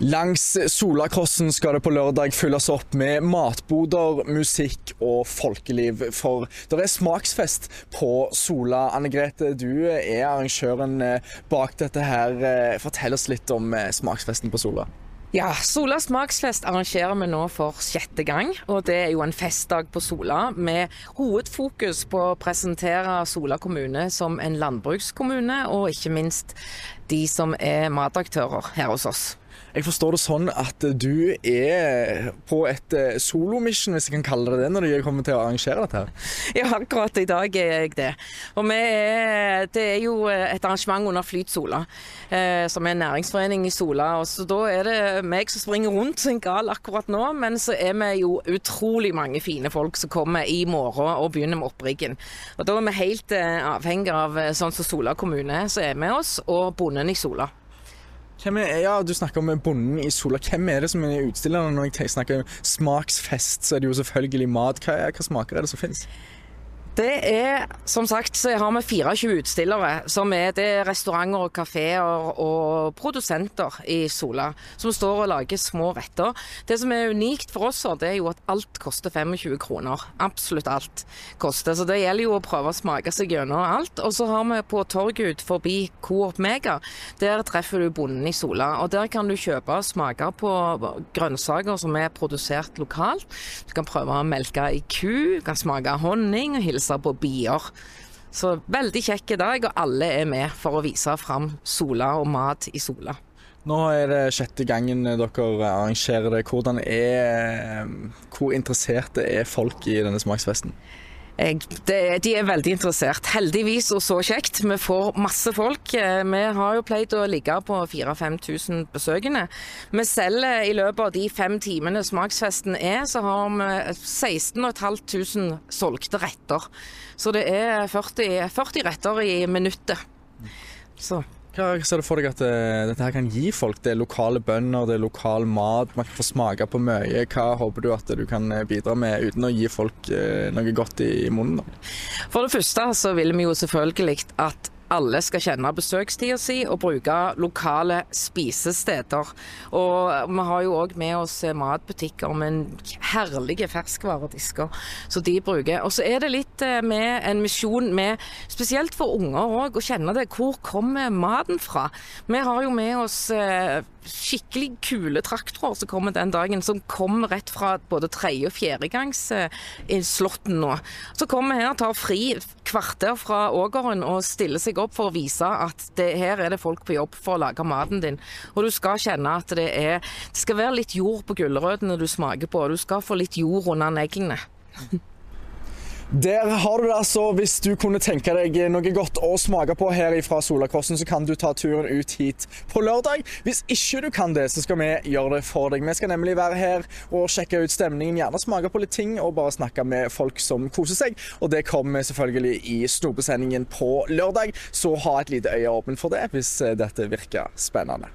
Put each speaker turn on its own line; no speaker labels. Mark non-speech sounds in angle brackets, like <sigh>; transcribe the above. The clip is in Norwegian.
Langs Solakrossen skal det på lørdag fylles opp med matboder, musikk og folkeliv. For det er smaksfest på Sola. Anne Grete, du er arrangøren eh, bak dette her. Eh, fortell oss litt om eh, smaksfesten på Sola.
Ja, Sola smaksfest arrangerer vi nå for sjette gang. og Det er jo en festdag på Sola med hovedfokus på å presentere Sola kommune som en landbrukskommune, og ikke minst de som er mataktører her hos oss.
Jeg forstår det sånn at du er på et eh, solomission, hvis jeg kan kalle det det, når du kommer til å arrangere dette her? <laughs>
Ja, akkurat i dag er jeg det. Og er, det er jo et arrangement under Flytsola, eh, som er en næringsforening i Sola. og så Da er det meg som springer rundt som en gal akkurat nå, men så er vi jo utrolig mange fine folk som kommer i morgen og begynner med oppriggen. Og Da er vi helt eh, avhengig av eh, sånn som Sola kommune som er med oss, og bonden i Sola.
Er, ja, Du snakker om bonden i Sola. Hvem er det som er utstillerne? Når jeg snakker smaksfest, så er det jo selvfølgelig mat. Hva, hva smaker er det som finnes?
Det er, som sagt, så har vi 24 utstillere. som er Det er restauranter og kafeer og produsenter i Sola som står og lager små retter. Det som er unikt for oss, det er jo at alt koster 25 kroner. Absolutt alt koster. Så det gjelder jo å prøve å smake seg gjennom alt. Og så har vi på torget ut forbi Coop Mega. Der treffer du bonden i Sola. Og der kan du kjøpe og smake på grønnsaker som er produsert lokalt. Du kan prøve å melke ei ku, du kan smake honning og hilse på bier. Så veldig kjekk dag, og alle er med for å vise fram Sola og mat i Sola.
Nå er det sjette gangen dere arrangerer det. Hvordan er, hvor interesserte er folk i denne smaksfesten?
De er veldig interessert. Heldigvis og så kjekt. Vi får masse folk. Eh, vi har jo pleid å ligge på 4000-5000 besøkende. Vi selger i løpet av de fem timene smaksfesten er, så har vi 16500 solgte retter. Så det er 40, 40 retter i minuttet.
Så. Hva ser du for deg at uh, dette her kan gi folk? Det er lokale bønder, det er lokal mat, man kan få smake på mye. Hva håper du at du kan eh, bidra med uten å gi folk uh, noe godt i, munnen?
For det første så vil vi jo selvfølgelig at alle skal kjenne besøkstida si og bruke lokale spisesteder. Og vi har jo òg med oss matbutikker med herlige ferskvaredisker som de bruker. Og så er det litt eh, med en misjon med, spesielt for unger òg, å kjenne det. Hvor kommer maten fra? Vi har jo med oss eh, skikkelig kule traktorer som kommer den dagen, som kommer rett fra både tredje- og fjerdegangs i slåtten nå. Så kommer vi her, tar fri kvarter fra ågeren og stiller seg opp for å vise at det, her er det folk på jobb for å lage maten din. Og du skal kjenne at det er Det skal være litt jord på gulrøttene du smaker på. Du skal få litt jord under neglene. <laughs>
Der har du det altså. Hvis du kunne tenke deg noe godt å smake på her fra Solakrossen, så kan du ta turen ut hit på lørdag. Hvis ikke du kan det, så skal vi gjøre det for deg. Vi skal nemlig være her og sjekke ut stemningen, gjerne smake på litt ting og bare snakke med folk som koser seg. Og det kommer selvfølgelig i Snopesendingen på lørdag, så ha et lite øye åpent for det hvis dette virker spennende.